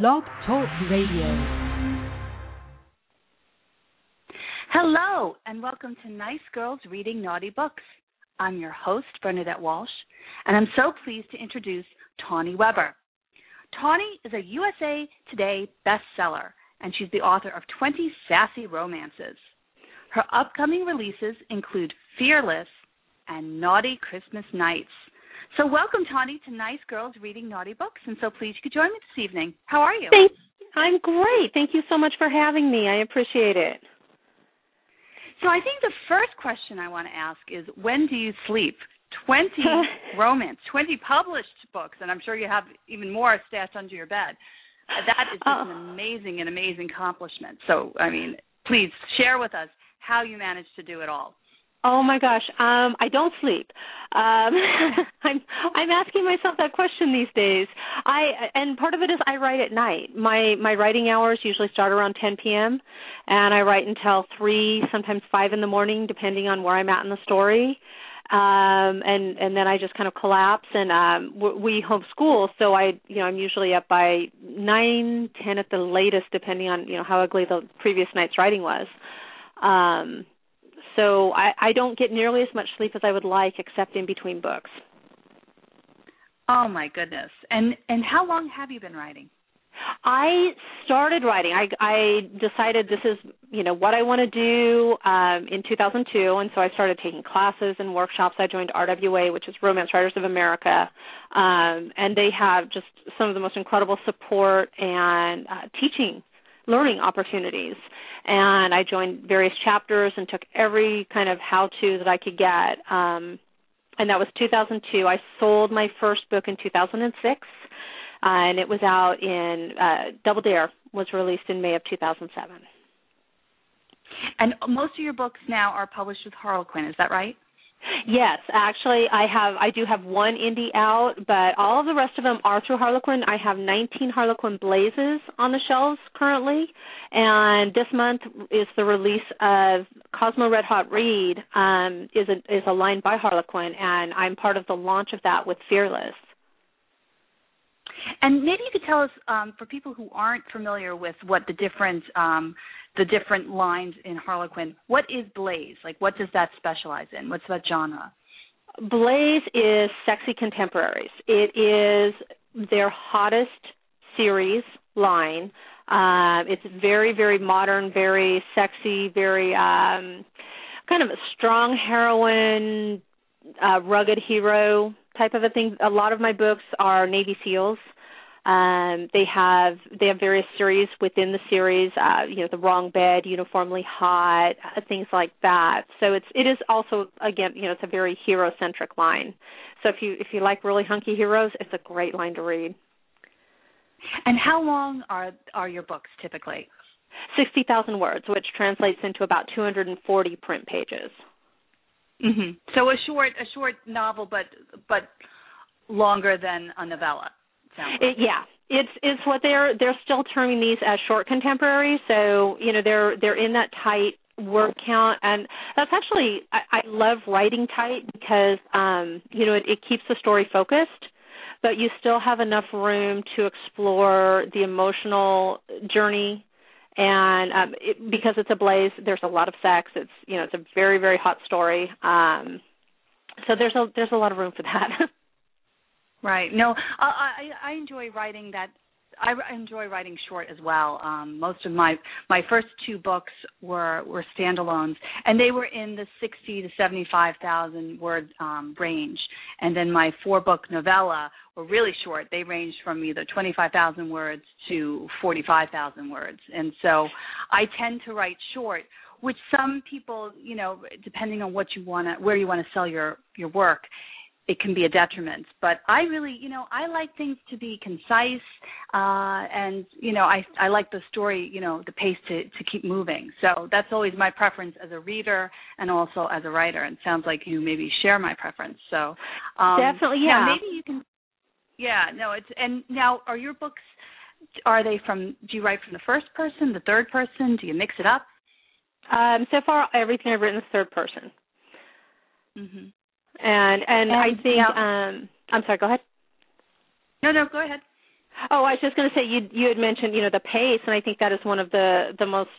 Blog Talk Radio. Hello, and welcome to Nice Girls Reading Naughty Books. I'm your host, Bernadette Walsh, and I'm so pleased to introduce Tawny Weber. Tawny is a USA Today bestseller, and she's the author of 20 sassy romances. Her upcoming releases include Fearless and Naughty Christmas Nights. So, welcome, Tawny, to Nice Girls Reading Naughty Books. And so pleased you could join me this evening. How are you? Thanks. I'm great. Thank you so much for having me. I appreciate it. So, I think the first question I want to ask is when do you sleep? 20 romance, 20 published books, and I'm sure you have even more stashed under your bed. Uh, that is just oh. an amazing, an amazing accomplishment. So, I mean, please share with us how you managed to do it all. Oh my gosh, um, I don't sleep. Um, I'm I'm asking myself that question these days. I and part of it is I write at night. My my writing hours usually start around 10 p.m. and I write until three, sometimes five in the morning, depending on where I'm at in the story. Um, and and then I just kind of collapse. And um, we homeschool, so I you know I'm usually up by nine, ten at the latest, depending on you know how ugly the previous night's writing was. Um, so I, I don't get nearly as much sleep as I would like, except in between books. Oh my goodness! And and how long have you been writing? I started writing. I I decided this is you know what I want to do um, in 2002, and so I started taking classes and workshops. I joined RWA, which is Romance Writers of America, um, and they have just some of the most incredible support and uh, teaching, learning opportunities and I joined various chapters and took every kind of how to that I could get. Um, and that was 2002. I sold my first book in 2006, uh, and it was out in uh, Double Dare was released in May of 2007. And most of your books now are published with Harlequin, is that right? Yes, actually, I have. I do have one indie out, but all of the rest of them are through Harlequin. I have 19 Harlequin Blazes on the shelves currently, and this month is the release of Cosmo Red Hot Read. Um, is a is a line by Harlequin, and I'm part of the launch of that with Fearless. And maybe you could tell us, um, for people who aren't familiar with what the different um, the different lines in Harlequin, what is Blaze? Like, what does that specialize in? What's that genre? Blaze is sexy contemporaries. It is their hottest series line. Uh, it's very, very modern, very sexy, very um, kind of a strong heroine, uh, rugged hero type of a thing. A lot of my books are Navy SEALs. Um, they have they have various series within the series, uh, you know, the wrong bed, uniformly hot, uh, things like that. So it's it is also again, you know, it's a very hero centric line. So if you if you like really hunky heroes, it's a great line to read. And how long are are your books typically? Sixty thousand words, which translates into about two hundred and forty print pages. Mm-hmm. So a short a short novel, but but longer than a novella. It, yeah, it's it's what they're they're still terming these as short contemporary. So you know they're they're in that tight word count, and that's actually I, I love writing tight because um, you know it, it keeps the story focused, but you still have enough room to explore the emotional journey and um it, because it's a blaze there's a lot of sex it's you know it's a very very hot story um so there's a there's a lot of room for that Right. No, I I I enjoy writing that. I enjoy writing short as well. Um, most of my my first two books were were standalones, and they were in the sixty to seventy five thousand word um, range. And then my four book novella were really short. They ranged from either twenty five thousand words to forty five thousand words. And so I tend to write short, which some people, you know, depending on what you want to, where you want to sell your your work, it can be a detriment. But I really, you know, I like things to be concise, uh, and you know, I I like the story, you know, the pace to to keep moving. So that's always my preference as a reader and also as a writer. And sounds like you maybe share my preference. So um, definitely, yeah. yeah. Maybe you can. Yeah, no, it's and now are your books? Are they from? Do you write from the first person, the third person? Do you mix it up? Um, so far, everything I've written is third person. Mm-hmm. And and, and I think um I'm sorry, go ahead. No, no, go ahead. Oh, I was just going to say you you had mentioned you know the pace, and I think that is one of the the most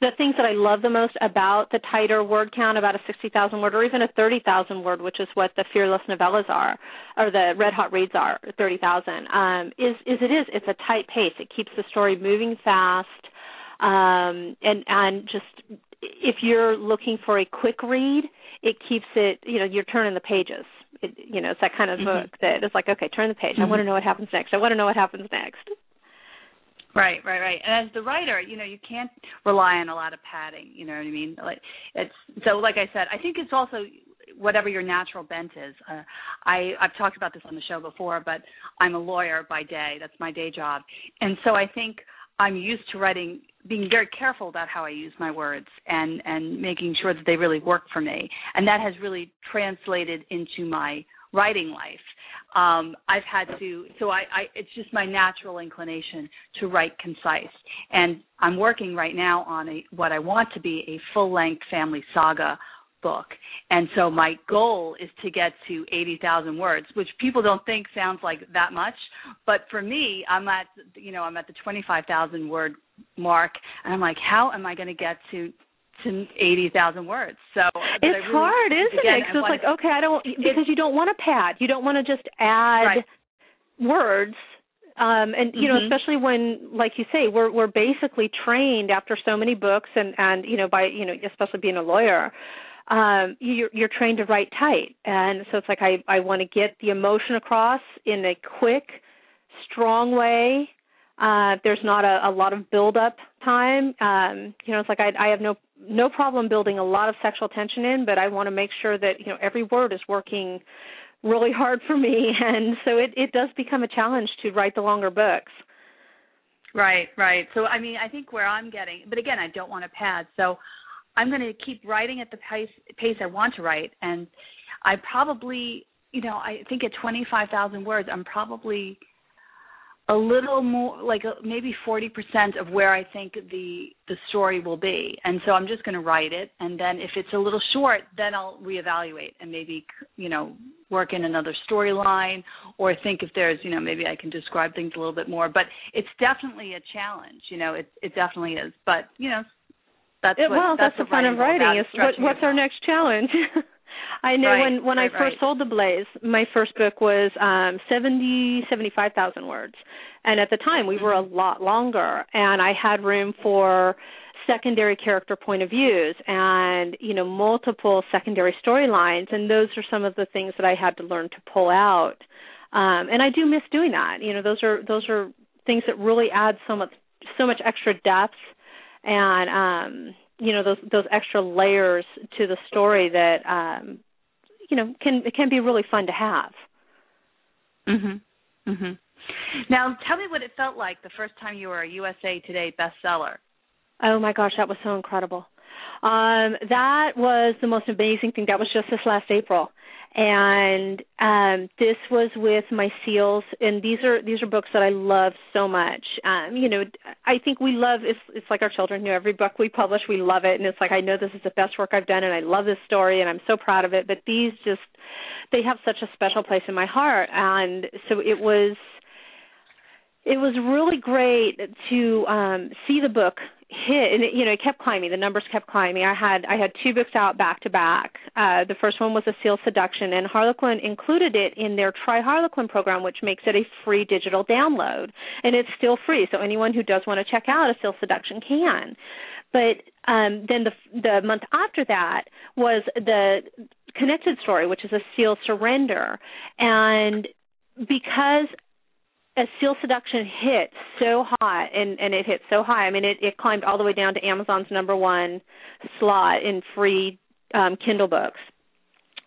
the things that I love the most about the tighter word count, about a 60,000 word or even a 30,000 word, which is what the Fearless novellas are, or the Red Hot Reads are, 30,000, um, is, is it is, it's a tight pace. It keeps the story moving fast, um, and, and just, if you're looking for a quick read, it keeps it, you know, you're turning the pages. It, you know, it's that kind of mm-hmm. book that it's like, okay, turn the page. Mm-hmm. I want to know what happens next. I want to know what happens next. Right, right, right. And as the writer, you know, you can't rely on a lot of padding. You know what I mean? Like it's so. Like I said, I think it's also whatever your natural bent is. Uh, I I've talked about this on the show before, but I'm a lawyer by day. That's my day job, and so I think I'm used to writing, being very careful about how I use my words and and making sure that they really work for me, and that has really translated into my writing life um, I've had to. So I, I, it's just my natural inclination to write concise, and I'm working right now on a what I want to be a full-length family saga book. And so my goal is to get to 80,000 words, which people don't think sounds like that much, but for me, I'm at you know, I'm at the 25,000 word mark and I'm like how am I going to get to to eighty thousand words. So it's really, hard, isn't again, it? Because it's like okay, I don't because you don't want to pad. You don't want to just add right. words. Um, and you mm-hmm. know, especially when, like you say, we're we're basically trained after so many books, and and you know, by you know, especially being a lawyer, um, you're you're trained to write tight, and so it's like I I want to get the emotion across in a quick, strong way uh, there's not a, a lot of build up time. Um, you know, it's like I, I have no no problem building a lot of sexual tension in, but I want to make sure that you know every word is working really hard for me, and so it it does become a challenge to write the longer books. Right, right. So I mean, I think where I'm getting, but again, I don't want to pad, so I'm going to keep writing at the pace pace I want to write, and I probably, you know, I think at 25,000 words, I'm probably a little more like uh, maybe 40% of where I think the the story will be. And so I'm just going to write it and then if it's a little short, then I'll reevaluate and maybe you know work in another storyline or think if there's, you know, maybe I can describe things a little bit more, but it's definitely a challenge, you know, it it definitely is. But, you know, that's it, what, well, that's, that's the fun of writing is what, what's our next challenge. I know right, when when right, I first right. sold the Blaze, my first book was um seventy seventy five thousand words, and at the time we were a Mm-hmm. lot longer, and I had room for secondary character point of views and you know multiple secondary storylines, and those are some of the things that I had to learn to pull out. Um, and I do miss doing that. You know, those are those are things that really add so much so much extra depth and um you know those those extra layers to the story that um you know can can be really fun to have. Mhm mhm now tell me what it felt like the first time you were a USA Today bestseller. Oh my gosh that was so incredible. Um that was the most amazing thing. That was just this last april and um this was with my seals and these are these are books that I love so much. Um you know I think we love it's it's like our children you know every book we publish we love it. And it's like I know this is the best work I've done and I love this story and I'm so proud of it. But these just they have such a special place in my heart. And so it was it was really great to um see the book hit and it, you know it kept climbing. The numbers kept climbing. I had i had two books out back to back. Uh the first one was a seal seduction and harlequin included it in their try harlequin program which makes it a free digital download and it's still free so anyone who does want to check out a seal seduction can. But um then the the month after that was the connected story which is a seal surrender and because as Seal Seduction hit so hot, and and it hit so high. I mean, it it climbed all the way down to Amazon's number one slot in free um, Kindle books,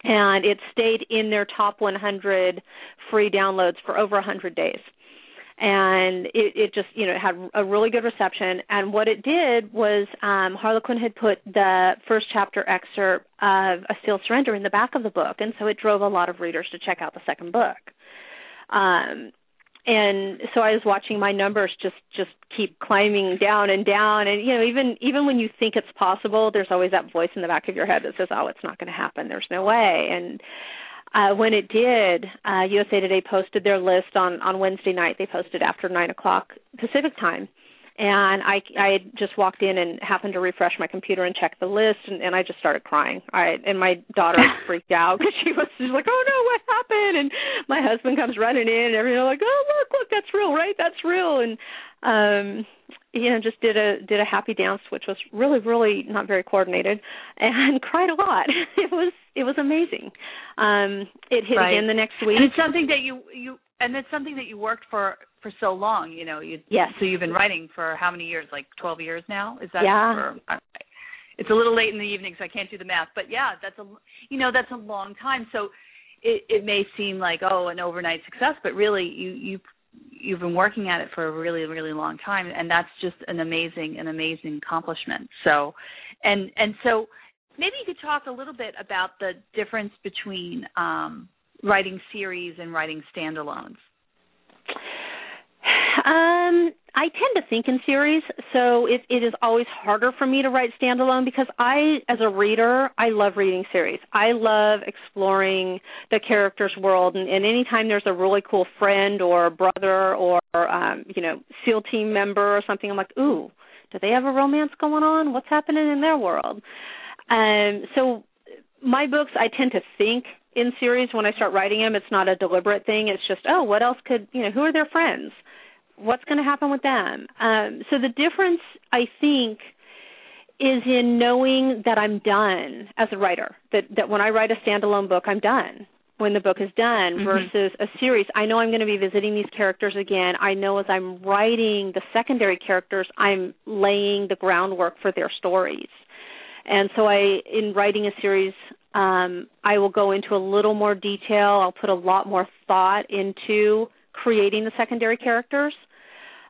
and it stayed in their top 100 free downloads for over 100 days. And it, it just, you know, it had a really good reception. And what it did was um, Harlequin had put the first chapter excerpt of A Seal Surrender in the back of the book, and so it drove a lot of readers to check out the second book. Um, and so I was watching my numbers just just keep climbing down and down. And you know even even when you think it's possible there's always that voice in the back of your head that says oh it's not going to happen. There's no way. And uh, when it did, uh, USA Today posted their list on on Wednesday night. They posted after nine o'clock Pacific time, and I I had just walked in and happened to refresh my computer and check the list, and, and I just started crying. I and my daughter freaked out because she was she's like, oh no, what happened? And my husband comes running in, and everyone like, oh look, look, that's real, right? That's real, and um you know just did a did a happy dance which was really really not very coordinated and cried a lot. It was it was amazing. Um it hit right. again the next week. And it's something that you you and it's something that you worked for for so long you know you yes. so you've been writing for how many years? Like 12 years now? Is that yeah. for, it's a little late in the evening so i can't do the math but yeah that's a you know that's a long time. So it it may seem like oh an overnight success but really you you you've been working at it for a really really long time and that's just an amazing an amazing accomplishment. So and and so maybe you could talk a little bit about the difference between um, writing series and writing standalones um, I tend to think in series, so it, it is always harder for me to write standalone because I, as a reader, I love reading series. I love exploring the character's world, and, and anytime there's a really cool friend or brother or um, you know SEAL team member or something, I'm like, ooh, do they have a romance going on? What's happening in their world? Um, so my books, I tend to think in series when I start writing them. It's not a deliberate thing. It's just, oh, what else could you know? Who are their friends? What's going to happen with them. Um, so the difference, I think, is in knowing that I'm done as a writer. That that when I write a standalone book, I'm done when the book is done mm-hmm. versus a series. I know I'm going to be visiting these characters again. I know as I'm writing the secondary characters, I'm laying the groundwork for their stories. And so I in writing a series um, I will go into a little more detail. I'll put a lot more thought into creating the secondary characters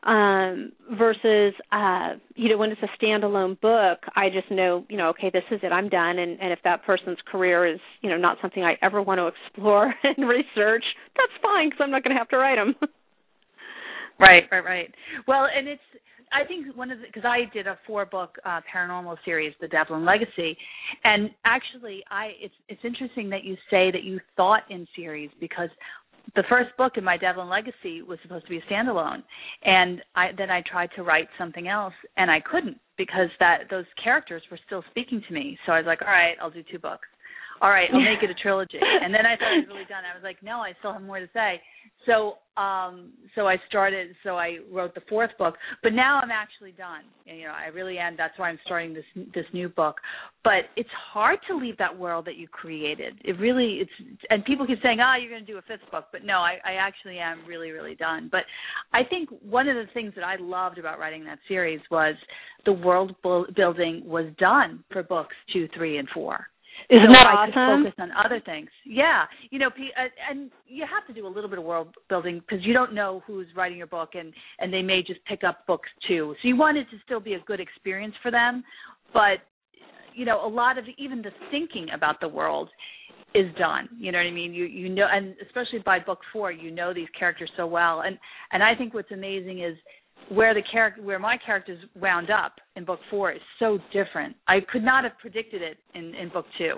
um versus uh you know when it's a standalone book i just know you know okay this is it i'm done. And and if that person's career is you know not something i ever want to explore and research that's fine because i'm not going to have to write them right right right. Well and it's I think one of the because I did a four book uh, paranormal series, The Devlin Legacy, and actually I it's it's interesting that you say that you thought in series because the first book in my Devlin Legacy was supposed to be a standalone, and I then I tried to write something else, and I couldn't because that those characters were still speaking to me. So I was like, all right, I'll do two books. All right, I'll make it a trilogy. And then I thought I was really done. I was like, no, I still have more to say. So um so I started so I wrote the fourth book, but now I'm actually done. And, you know, I really am. That's why I'm starting this this new book. But it's hard to leave that world that you created. It really it's and people keep saying, "Ah, oh, you're going to do a fifth book." But no, I I actually am really really done. But I think one of the things that I loved about writing that series was the world building was done for books 2, 3 and 4 isn't so that I awesome? Could focus on other things. Yeah, you know, uh, and you have to do a little bit of world building because you don't know who's writing your book, and and they may just pick up books too. So you want it to still be a good experience for them, but you know, a lot of even the thinking about the world is done. You know what I mean? You you know, and especially by book four, you know these characters so well, and and I think what's amazing is where the character where my characters wound up in book four is so different. I could not have predicted it in in book two.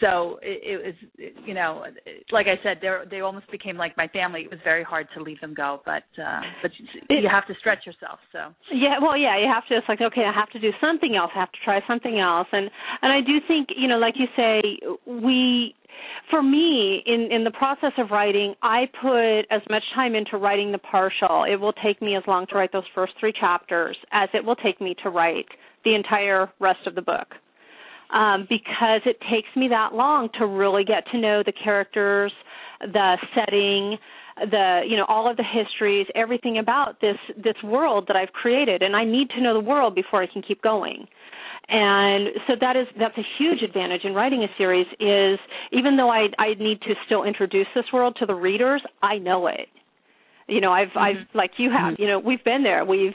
So it, it was, you know, like I said, they they almost became like my family. It was very hard to leave them go, but uh, but you have to stretch yourself. So yeah, well, yeah, you have to. It's like okay, I have to do something else. I have to try something else, and and I do think you know, like you say, we for me in in the process of writing i put as much time into writing the partial it will take me as long to write those first three chapters as it will take me to write the entire rest of the book um, because it takes me that long to really get to know the characters the setting the you know all of the histories everything about this this world that i've created and i need to know the world before i can keep going and so that is that's a huge advantage in writing a series is even though I I need to still introduce this world to the readers, I know it. You know, I've mm-hmm. I've like you have, mm-hmm. you know, we've been there. We've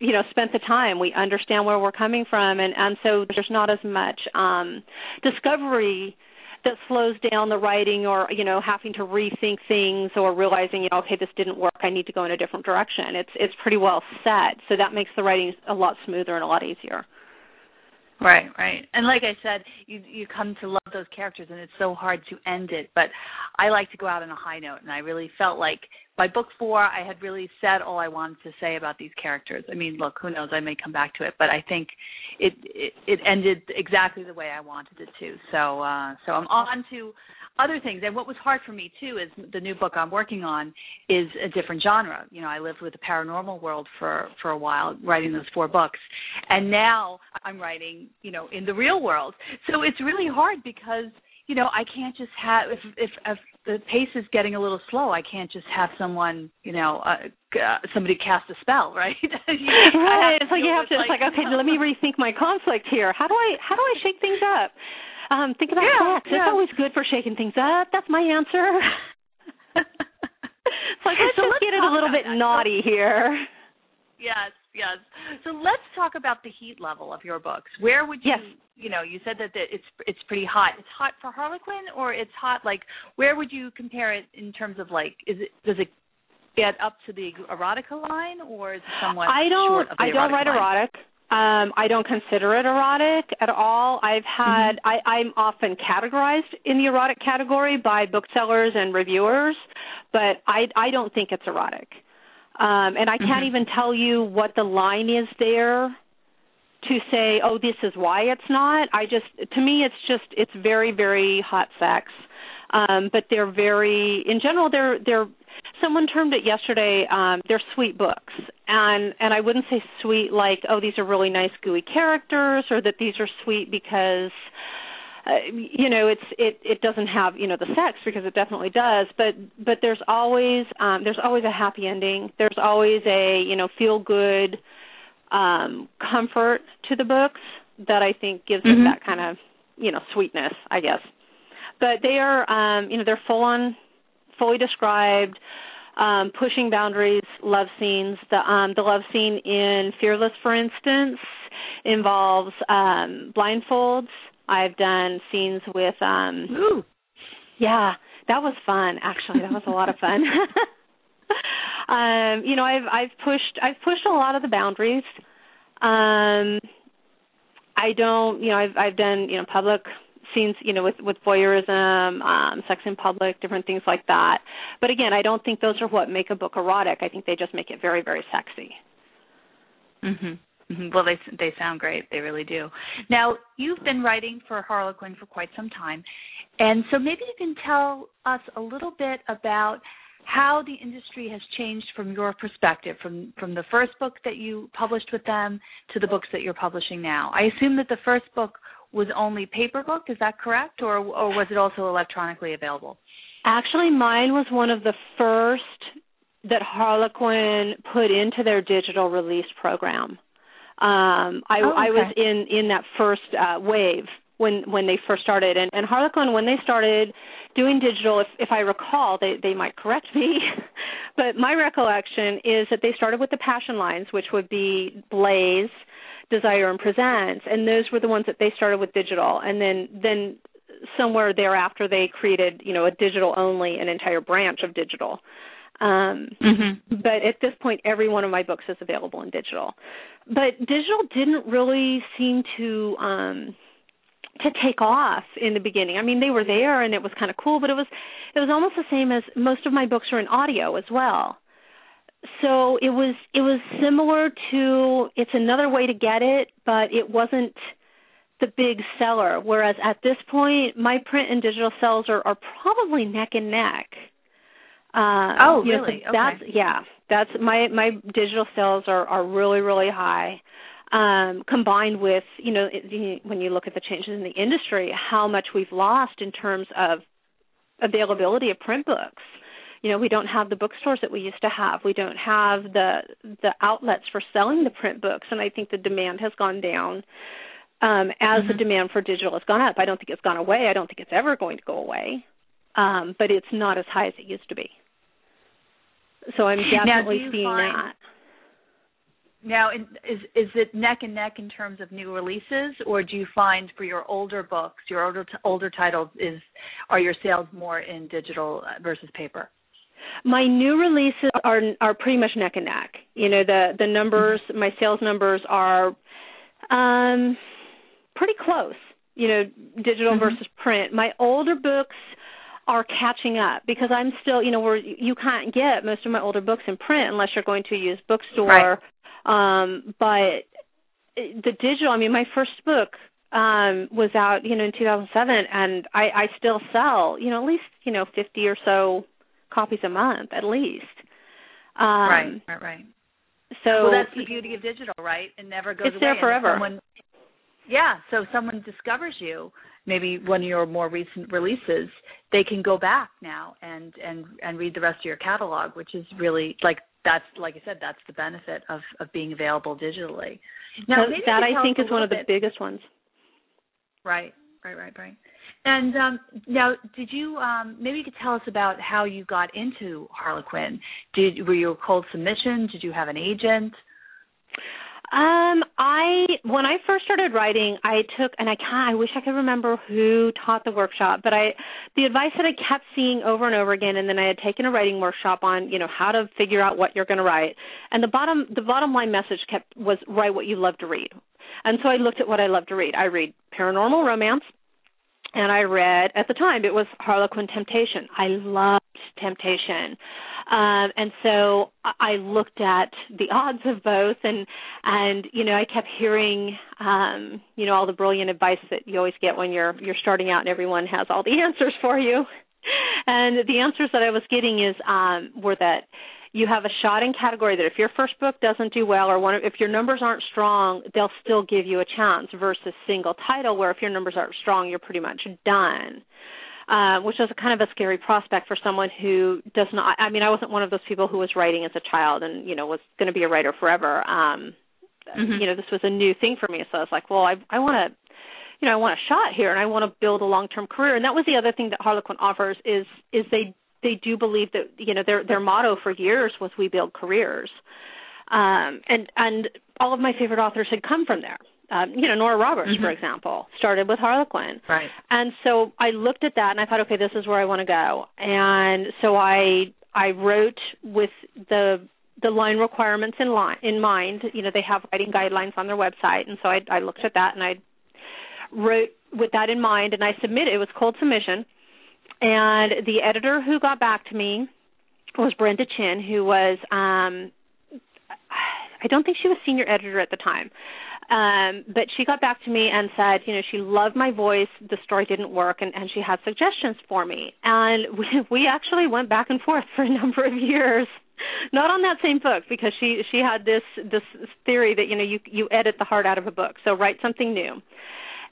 you know spent the time. We understand where we're coming from and and so there's not as much um discovery that slows down the writing or you know having to rethink things or realizing you know okay this didn't work i need to go in a different direction. It's it's pretty well set. So that makes the writing a lot smoother and a lot easier Right, right. And like I said, you you come to love those characters and it's so hard to end it. But I like to go out on a high note, and I really felt like by book four, I had really said all I wanted to say about these characters. I mean, look, who knows? I may come back to it, but I think it it, it ended exactly the way I wanted it to. So uh, so I'm on to other things. And what was hard for me too is the new book I'm working on is a different genre. You know, I lived with the paranormal world for for a while, writing those four books, and now I'm writing, you know, in the real world. So it's really hard because you know I can't just have if if, if the pace is getting a little slow, I can't just have someone, you know, uh, uh, somebody cast a spell, right? right. It's like you have to. It's like, like okay, let me rethink my conflict here. How do I how do I shake things up? Um, think about yeah, sex. Yeah. It's always good for shaking things up. That's my answer. it's like let's so just let's get it a little bit that. naughty here. Yes, yes. So let's talk about the heat level of your books. Where would you, yes. you know, you said that it's it's pretty hot. It's hot for Harlequin, or it's hot like where would you compare it in terms of like is it does it get up to the erotica line, or is it somewhat I don't short of the I don't write line? erotic. Um, I don't consider it erotic at all. I've had mm-hmm. I, I'm often categorized in the erotic category by booksellers and reviewers, but I I don't think it's erotic. Um, and I can't mm-hmm. even tell you what the line is there to say, oh, this is why it's not. I just to me it's just it's very very hot sex. Um, but they're very in general they're they're someone termed it yesterday um they're sweet books. And and i wouldn't say sweet like oh these are really nice gooey characters or that these are sweet because uh, you know it's it it doesn't have you know the sex because it definitely does. But but there's always um there's always a happy ending. There's always a you know feel good um comfort to the books that i think gives mm-hmm. it that kind of you know sweetness i guess. But they are um you know they're full on fully described um, pushing boundaries love scenes. The um, the love scene in Fearless, for instance, involves um, blindfolds. I've done scenes with um Ooh. yeah, that was fun actually. That was a lot of fun. um, you know, I've I've pushed I've pushed a lot of the boundaries. Um I don't, you know, I've I've done, you know, public scenes, you know, with with voyeurism, um, sex in public, different things like that. But again, I don't think those are what make a book erotic. I think they just make it very, very sexy. Mhm. Well, they they sound great. They really do. Now, you've been writing for Harlequin for quite some time, and so maybe you can tell us a little bit about how the industry has changed from your perspective, from from the first book that you published with them to the books that you're publishing now. I assume that the first book was only paper book. Is that correct, or or was it also electronically available? Actually, mine was one of the first that Harlequin put into their digital release program. Um, I, oh, okay. I was in in that first uh, wave when when they first started, and, and Harlequin when they started doing digital, if if I recall, they they might correct me, but my recollection is that they started with the passion lines, which would be Blaze, Desire and Presents, and those were the ones that they started with digital, and then then somewhere thereafter they created you know a digital only an entire branch of digital. Um, mm-hmm. But at this point, every one of my books is available in digital. But digital didn't really seem to um, to take off in the beginning. I mean, they were there and it was kind of cool, but it was it was almost the same as most of my books are in audio as well so it was it was similar to it's another way to get it, but it wasn't the big seller. Whereas at this point, my print and digital sales are, are probably neck and neck. Uh, oh, you know, really? so that's okay. yeah. That's my my digital sales are are really really high. Um, combined with you know it, when you look at the changes in the industry, how much we've lost in terms of availability of print books you know we don't have the bookstores that we used to have. We don't have the the outlets for selling the print books and i think the demand has gone down. Um as mm-hmm. the demand for digital has gone up i don't think it's gone away. I don't think it's ever going to go away. Um but it's not as high as it used to be. So i'm definitely seeing find, that. Now is is it neck and neck in terms of new releases or do you find for your older books your older older titles is are your sales more in digital versus paper my new releases are are pretty much neck and neck. You know, the the numbers, my sales numbers are um pretty close. you know, digital Mhm. versus print. My older books are catching up because I'm still, you know, where you can't get most of my older books in print unless you're going to a used bookstore. Um, but the digital, I mean, my first book um was out, you know, in 2007 and I I still sell, you know, at least, you know, 50 or so copies a month at least. Um right, right, right. So well, that's the beauty of digital, right? It never goes It's away. there forever. Someone, yeah, so if someone discovers you, maybe one of your more recent releases, they can go back now and and and read the rest of your catalog, which is really like that's like I said, that's the benefit of of being available digitally. Now, that, that I think is one of the bit- biggest ones. Right, right, right, right. And um, now, did you um, maybe you could tell us about how you got into Harlequin? Did were you a cold submission? Did you have an agent? Um, I when I first started writing, I took and I can I wish I could remember who taught the workshop, but I the advice that I kept seeing over and over again, and then I had taken a writing workshop on you know how to figure out what you're going to write, and the bottom the bottom line message kept was write what you love to read, and so I looked at what I love to read. I read paranormal romance, and I read at the time it was Harlequin Temptation. I loved Temptation. Um, and so I looked at the odds of both, and and you know I kept hearing um, you know all the brilliant advice that you always get when you're you're starting out, and everyone has all the answers for you. And the answers that I was getting is um, were that you have a shot in category that if your first book doesn't do well or one of, if your numbers aren't strong, they'll still give you a chance versus single title where if your numbers aren't strong, you're pretty much done uh, which is kind of a scary prospect for someone who does not. I mean, I wasn't one of those people who was writing as a child and you know was going to be a writer forever. Um, Mhm. You know, this was a new thing for me, so I was like, well, I I want to. You know, I want a shot here, and I want to build a long-term career. And that was the other thing that Harlequin offers is is they they do believe that you know their their motto for years was we build careers, um, and and all of my favorite authors had come from there. Um, you know, Nora Roberts, for Mhm. example, started with Harlequin. Right. And so I looked at that and I thought, okay, this is where I want to go. And so I I wrote with the the line requirements in line in mind. You know, they have writing guidelines on their website, and so I, I looked at that and I wrote with that in mind, and I submitted. It was cold submission, and the editor who got back to me was Brenda Chin, who was um I don't think she was senior editor at the time. Um, but she got back to me and said, you know, she loved my voice. The story didn't work, and, and she had suggestions for me. And we, we actually went back and forth for a number of years, not on that same book because she she had this this theory that you know you you edit the heart out of a book, so write something new.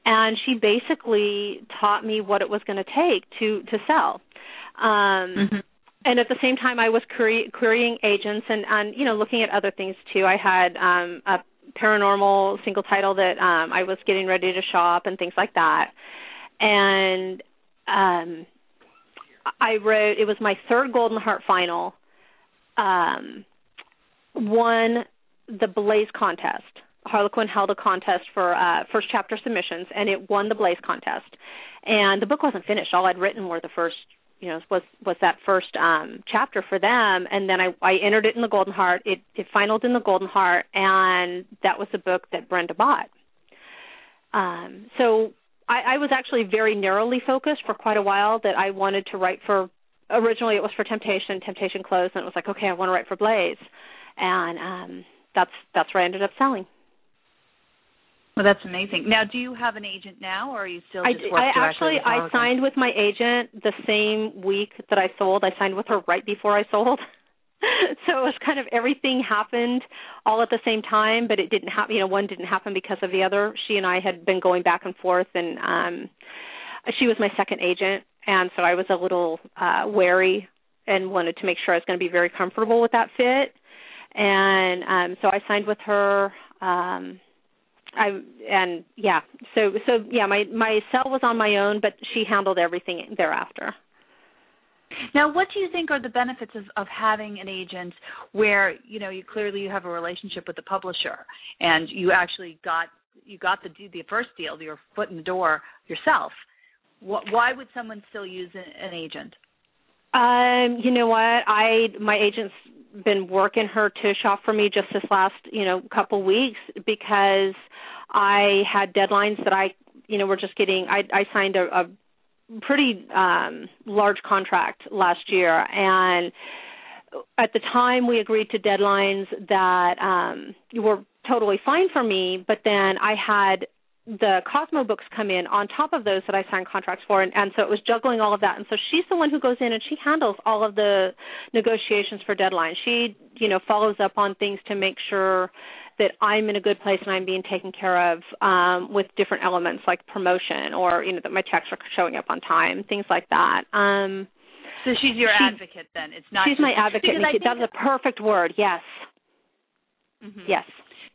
And she basically taught me what it was going to take to to sell. Um, Mhm. and at the same time I was query, querying agents and and you know looking at other things too. I had um a paranormal single title that um I was getting ready to shop and things like that. And um I wrote it was my third Golden Heart final. Um won the Blaze contest. Harlequin held a contest for uh first chapter submissions and it won the Blaze contest. And the book wasn't finished. All I'd written were the first you know was was that first um chapter for them. And then I I entered it in the Golden Heart. It it finaled in the Golden Heart and that was the book that Brenda bought. Um so I I was actually very narrowly focused for quite a while that I wanted to write for originally it was for Temptation Temptation closed and it was like okay I want to write for Blaze. And um that's that's where I ended up selling Well, that's amazing. Now, do you have an agent now, or are you still I, I actually I signed with my agent the same week that I sold. I signed with her right before I sold. so it was kind of everything happened all at the same time, but it didn't happen. You know, one didn't happen because of the other. She and I had been going back and forth, and um she was my second agent, and so I was a little uh wary and wanted to make sure I was going to be very comfortable with that fit. And um so I signed with her. Um I and yeah, so so yeah, my my cell was on my own, but she handled everything thereafter. Now, what do you think are the benefits of, of having an agent where you know you clearly you have a relationship with the publisher and you actually got you got the the first deal, your foot in the door yourself? What, why would someone still use an, an agent? Um, you know what? I my agent's been working her to shop for me just this last, you know, couple weeks because I had deadlines that I you know we're just getting I I signed a, a pretty um large contract last year. And at the time we agreed to deadlines that um were totally fine for me but then I had the Cosmo books come in on top of those that I signed contracts for, and, and so it was juggling all of that. And so she's the one who goes in and she handles all of the negotiations for deadlines. She, you know, follows up on things to make sure that I'm in a good place and I'm being taken care of um, with different elements like promotion or you know that my checks are showing up on time, things like that. Um, so she's your she, advocate then. It's not. She's my advocate. That's a perfect word. Yes. Mm-hmm. Yes.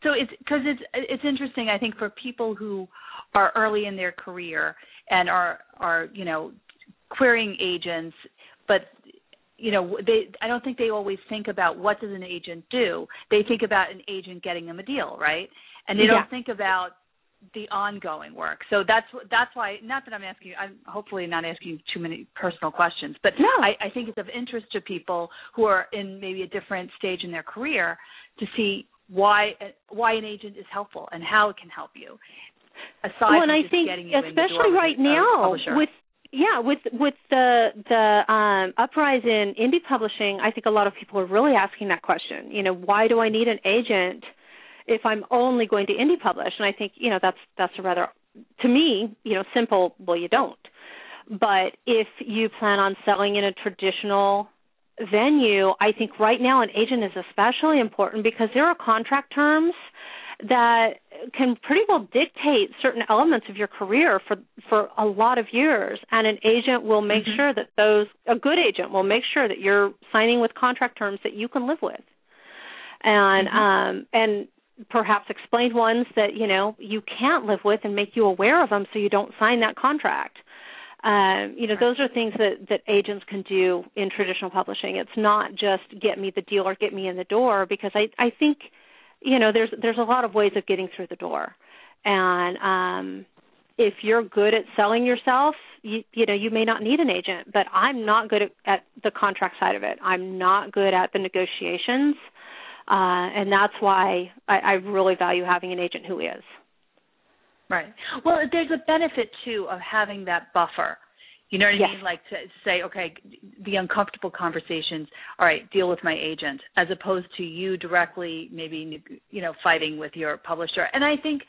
So it's because it's it's interesting. I think for people who are early in their career and are are you know querying agents, but you know they i don't think they always think about what does an agent do they think about an agent getting them a deal right and they don't think about the ongoing work so that's that's why not that i'm asking i'm hopefully not asking too many personal questions but no. I, I think it's of interest to people who are in maybe a different stage in their career to see why why an agent is helpful and how it can help you aside well, and I just think getting you especially right now with yeah with with the the um uprise in indie publishing i think a lot of people are really asking that question. You know why do i need an agent if i'm only going to indie publish? And i think you know that's that's a rather to me you know simple well you don't. But if you plan on selling in a traditional venue i think right now an agent is especially important because there are contract terms that can pretty well dictate certain elements of your career for for a lot of years and an agent will make mm-hmm. sure that those a good agent will make sure that you're signing with contract terms that you can live with and mm-hmm. um and perhaps explain ones that you know you can't live with and make you aware of them so you don't sign that contract um, you know those are things that that agents can do in traditional publishing. It's not just get me the deal or get me in the door because i i think you know there's there's a lot of ways of getting through the door. And um if you're good at selling yourself you you know you may not need an agent but i'm not good at, at the contract side of it. I'm not good at the negotiations. Uh and that's why I, I really value having an agent who is right well there's a benefit too of having that buffer you know what I yes. mean? Like to say, okay, the uncomfortable conversations. All right, deal with my agent, as opposed to you directly, maybe you know, fighting with your publisher. And I think,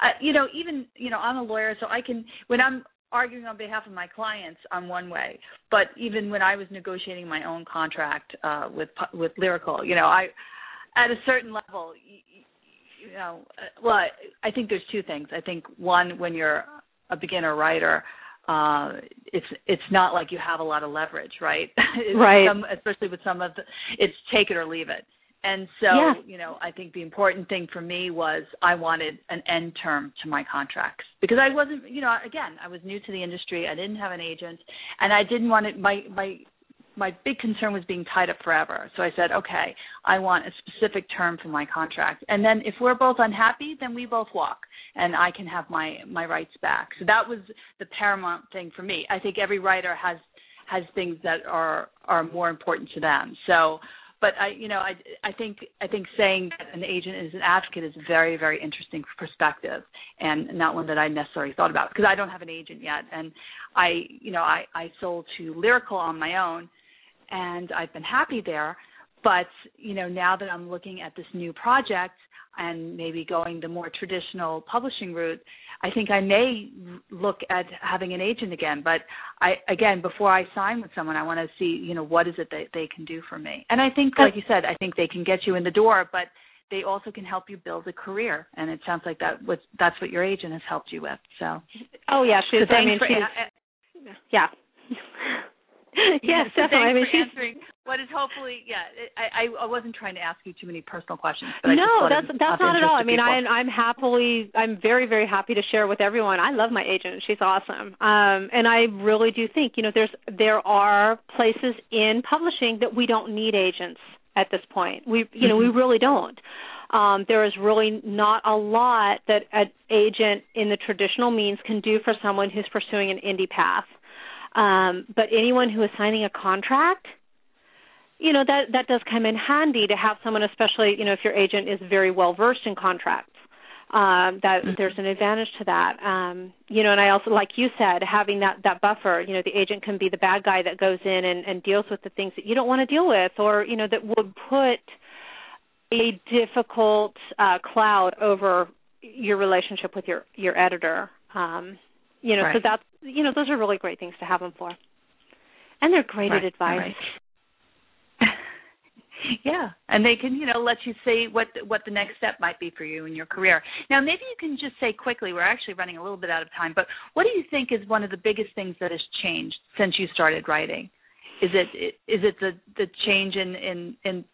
uh, you know, even you know, I'm a lawyer, so I can when I'm arguing on behalf of my clients, I'm one way. But even when I was negotiating my own contract uh, with with Lyrical, you know, I at a certain level, you, know, uh, well, I, I think there's two things. I think one, when you're a beginner writer uh it's it's not like you have a lot of leverage right? Right. some, especially with some of the it's take it or leave it. And so yeah. you know i think the important thing for me was i wanted an end term to my contracts. Because i wasn't you know again i was new to the industry. I didn't have an agent. And i didn't want it my my my big concern was being tied up forever. So I said, okay, I want a specific term for my contract. And then if we're both unhappy, then we both walk and I can have my my rights back. So that was the paramount thing for me. I think every writer has has things that are are more important to them. So but I you know I I think I think saying that an agent is an advocate is a very very interesting perspective and not one that I necessarily thought about because I don't have an agent yet and I you know I I sold to Lyrical on my own and I've been happy there. But you know, now that I'm looking at this new project and maybe going the more traditional publishing route, I think I may look at having an agent again. But I again, before I sign with someone, I want to see you know what is it that they can do for me. And I think, like you said, I think they can get you in the door, but they also can help you build a career and it sounds like that was that's what your agent has helped you with so oh yeah she's so i mean for, she's yeah yes, so definitely. I mean, she's answering what is hopefully, yeah. I, I wasn't trying to ask you too many personal questions, but no, that's that's not at all. I mean, I, I'm happily, I'm very, very happy to share with everyone. I love my agent; she's awesome, um, and I really do think, you know, there's there are places in publishing that we don't need agents at this point. We, you know, mm-hmm. we really don't. Um, there is really not a lot that an agent in the traditional means can do for someone who's pursuing an indie path. Um, but anyone who is signing a contract, you know that that does come in handy to have someone, especially you know if your agent is very well versed in contracts. um that mm-hmm. there's an advantage to that um you know and i also like you said having that that buffer you know the agent can be the bad guy that goes in and and deals with the things that you don't want to deal with or you know that would put a difficult uh cloud over your relationship with your your editor um you know right. so that's you know those are really great things to have them for and they're great right. at advice right. Yeah, and they can, you know, let you see what what the next step might be for you in your career. Now, maybe you can just say quickly. We're actually running a little bit out of time, but what do you think is one of the biggest things that has changed since you started writing? Is it is it the the change in in in,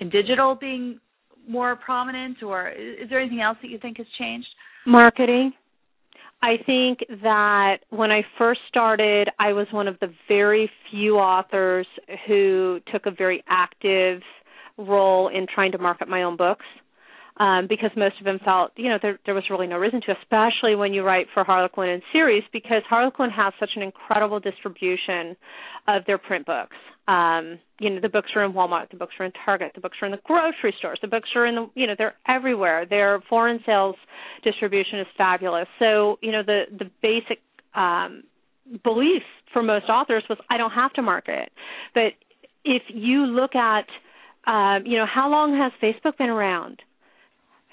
in digital being more prominent, or is there anything else that you think has changed? Marketing. I think that when I first started, I was one of the very few authors who took a very active role in trying to market my own books. Um, because most of them felt, you know, there, there was really no reason to, especially when you write for Harlequin and series, because Harlequin has such an incredible distribution of their print books. Um, you know, the books are in Walmart, the books are in Target, the books are in the grocery stores, the books are in the, you know, they're everywhere. Their foreign sales distribution is fabulous. So, you know, the the basic um, belief for most authors was, I don't have to market. But if you look at um, you know, how long has Facebook been around?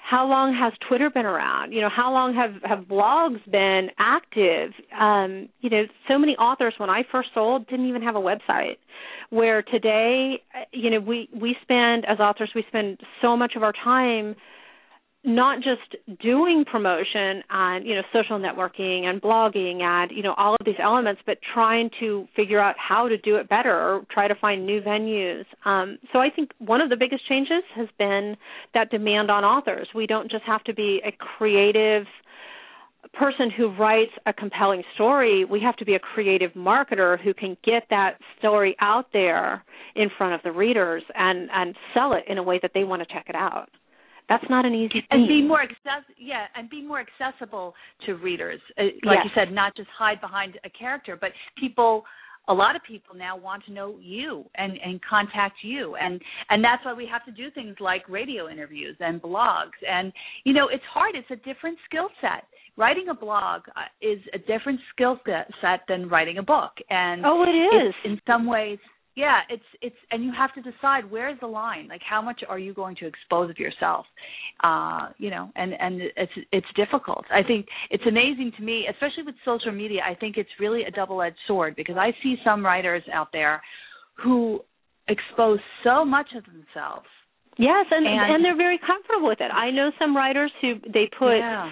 How long has Twitter been around? You know, how long have have blogs been active? Um, you know, so many authors when I first sold didn't even have a website. Where today, you know, we we spend as authors we spend so much of our time not just doing promotion and you know social networking and blogging and you know all of these elements but trying to figure out how to do it better or try to find new venues. Um, so i think one of the biggest changes has been that demand on authors. We don't just have to be a creative person who writes a compelling story. We have to be a creative marketer who can get that story out there in front of the readers and and sell it in a way that they want to check it out that's not an easy thing. And be more access yeah, and be more accessible to readers. Uh, like yes. you said, not just hide behind a character, but people a lot of people now want to know you and and contact you and and that's why we have to do things like radio interviews and blogs and you know it's hard it's a different skill set writing a blog uh, is a different skill set than writing a book and oh it is in some ways yeah it's it's and you have to decide where's the line? Like how much are you going to expose of yourself? Uh you know and and it's it's difficult. I think it's amazing to me especially with social media i think it's really a double edged sword because i see some writers out there who expose so much of themselves. Yes and and, and they're very comfortable with it. I know some writers who they put yeah.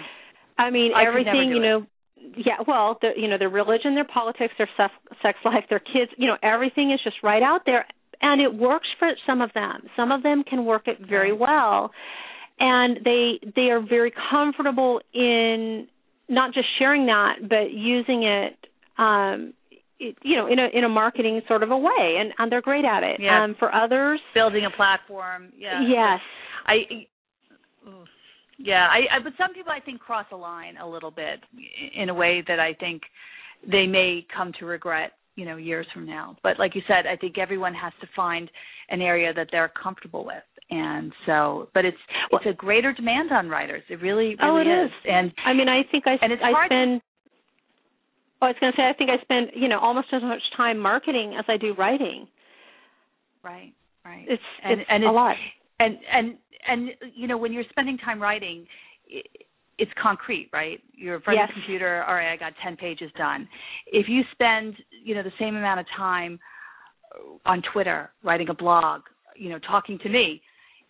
i mean I everything you know it yeah well the you know their religion their politics their sex, sex life their kids you know everything is just right out there and it works for some of them. Some of them can work it very well and they they are very comfortable in not just sharing that but using it um you know in a in a marketing sort of a way and and they're great at it. Yes. um for others building a platform yeah. Yes. I yeah, I, I but some people I think cross a line a little bit in a way that I think they may come to regret, you know, years from now. But like you said, I think everyone has to find an area that they're comfortable with. And so, but it's it's a greater demand on writers. It really, really oh, it is. is. And I mean, I think I and it's I hard spend. Oh, I was going to say, I think I spend, you know, almost as much time marketing as I do writing. Right, right. It's and, it's and a it's, lot. And and and you know when you're spending time writing it's concrete right? You're in front yes. of the computer all right i got 10 pages done. If you spend you know the same amount of time on twitter writing a blog you know talking to me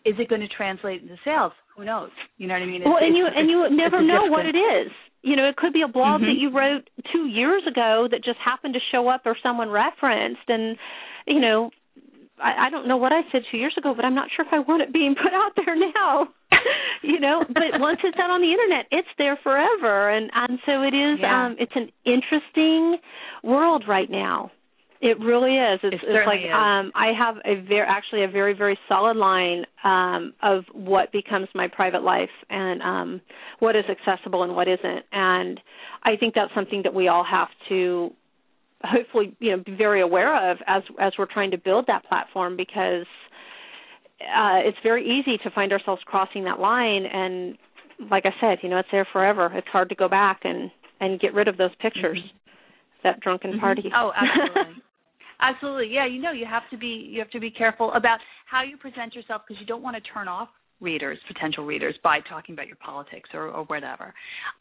is it going to translate into sales? Who knows? You know what i mean? It's, well and you and you never know what it is. You know it could be a blog mm-hmm. that you wrote two years ago that just happened to show up or someone referenced and you know I, I don't know what I said two years ago, but I'm not sure if I want it being put out there now. you know, but once it's out on the internet, it's there forever, and and so it is. Yeah. Um, it's an interesting world right now. It really is. It's, it it's like is. um I have a very actually a very very solid line um of what becomes my private life and um what is accessible and what isn't. And I think that's something that we all have to hopefully you know be very aware of as as we're trying to build that platform because uh, it's very easy to find ourselves crossing that line and like I said, you know, it's there forever. It's hard to go back and and get rid of those pictures. Mm-hmm. That drunken mm-hmm. party. Oh, absolutely. absolutely. Yeah, you know, you have to be you have to be careful about how you present yourself because you don't want to turn off readers, potential readers, by talking about your politics or, or whatever.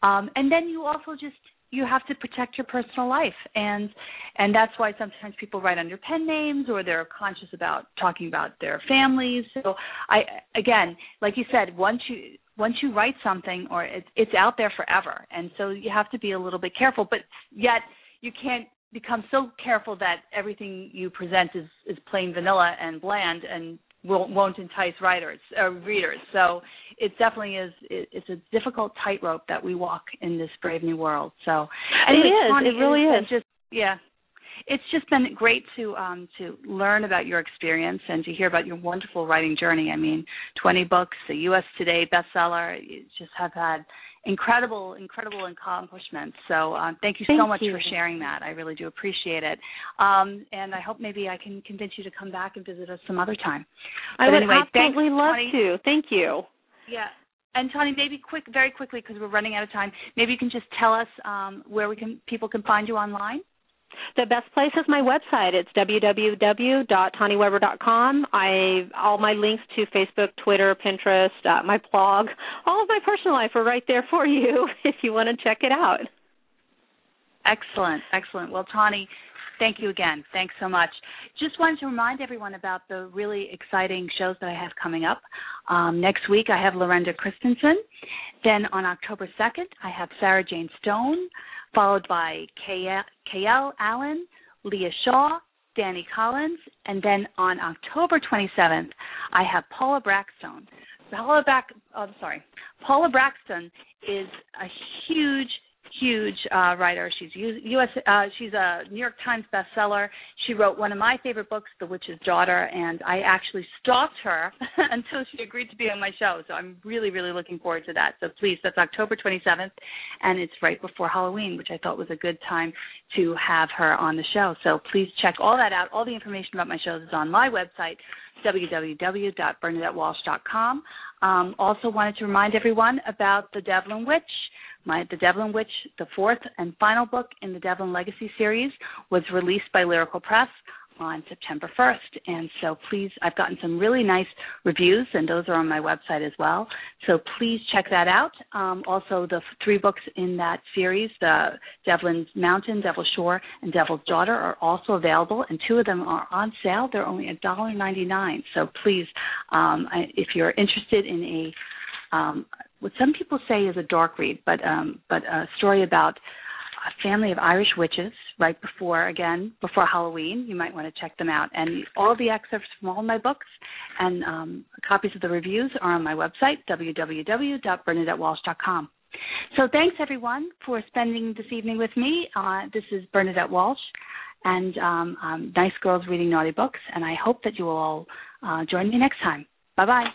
Um, and then you also just you have to protect your personal life. And and that's why sometimes people write under pen names or they're conscious about talking about their families. So i again like you said once you once you write something or it's it's out there forever. And so you have to be a little bit careful but yet you can't become so careful that everything you present is is plain vanilla and bland and won't, won't entice writers or uh, readers. So it definitely is. It, it's a difficult tightrope that we walk in this brave new world. So it is. It really is. Just yeah, it's just been great to um, to learn about your experience and to hear about your wonderful writing journey. I mean, 20 books, a USA Today bestseller. You just have had incredible, incredible accomplishments. So um, thank you thank so much you. for sharing that. I really do appreciate it. Um, and I hope maybe I can convince you to come back and visit us some other time. But I would anyway, absolutely thanks, love Tawny. to. Thank you. Yeah. And Tawny, maybe quick, very quickly, because we're running out of time. Maybe you can just tell us um, where we can people can find you online. The best place is my website. It's www.tawnyweber.com. I all my links to Facebook, Twitter, Pinterest, uh, my blog, all of my personal life are right there for you if you want to check it out. Excellent, excellent. Well, Tawny, thank you again. Thanks so much. Just wanted to remind everyone about the really exciting shows that I have coming up. Um, next week, I have Lorenda Christensen. Then on October 2nd, I have Sarah Jane Stone followed by KL Allen, Leah Shaw, Dani Collins, and then on October 27th, I have Paula Brackston. Paula oh, sorry, Paula Brackston is a huge huge uh, writer. She's U.S. Uh, she's a New York Times bestseller. She wrote one of my favorite books, The Witch's Daughter, and I actually stalked her until she agreed to be on my show. So I'm really, really looking forward to that. So please, that's October 27th, and it's right before Halloween, which I thought was a good time to have her on the show. So please check all that out. All the information about my shows is on my website, www.bernadettewalsh.com. Um, also wanted to remind everyone about the Devlin Witch. My The Devlin Witch, the fourth and final book in the Devlin Legacy series, was released by Lyrical Press on September 1st. And so please, I've gotten some really nice reviews, and those are on my website as well. So please check that out. Um, also, the three books in that series, the Devlin's Mountain, Devlin's Shore, and Devlin's Daughter, are also available, and two of them are on sale. They're only $1.99. So please, um, if you're interested in a um, what some people say is a dark read, but um, but a story about a family of Irish witches right before again before Halloween. You might want to check them out. And all the excerpts from all my books and um, copies of the reviews are on my website www.bernadettewalsh.com. So thanks everyone for spending this evening with me. Uh, this is Bernadette Walsh and um, um, Nice Girls Reading Naughty Books, and I hope that you will all uh, join me next time. Bye bye.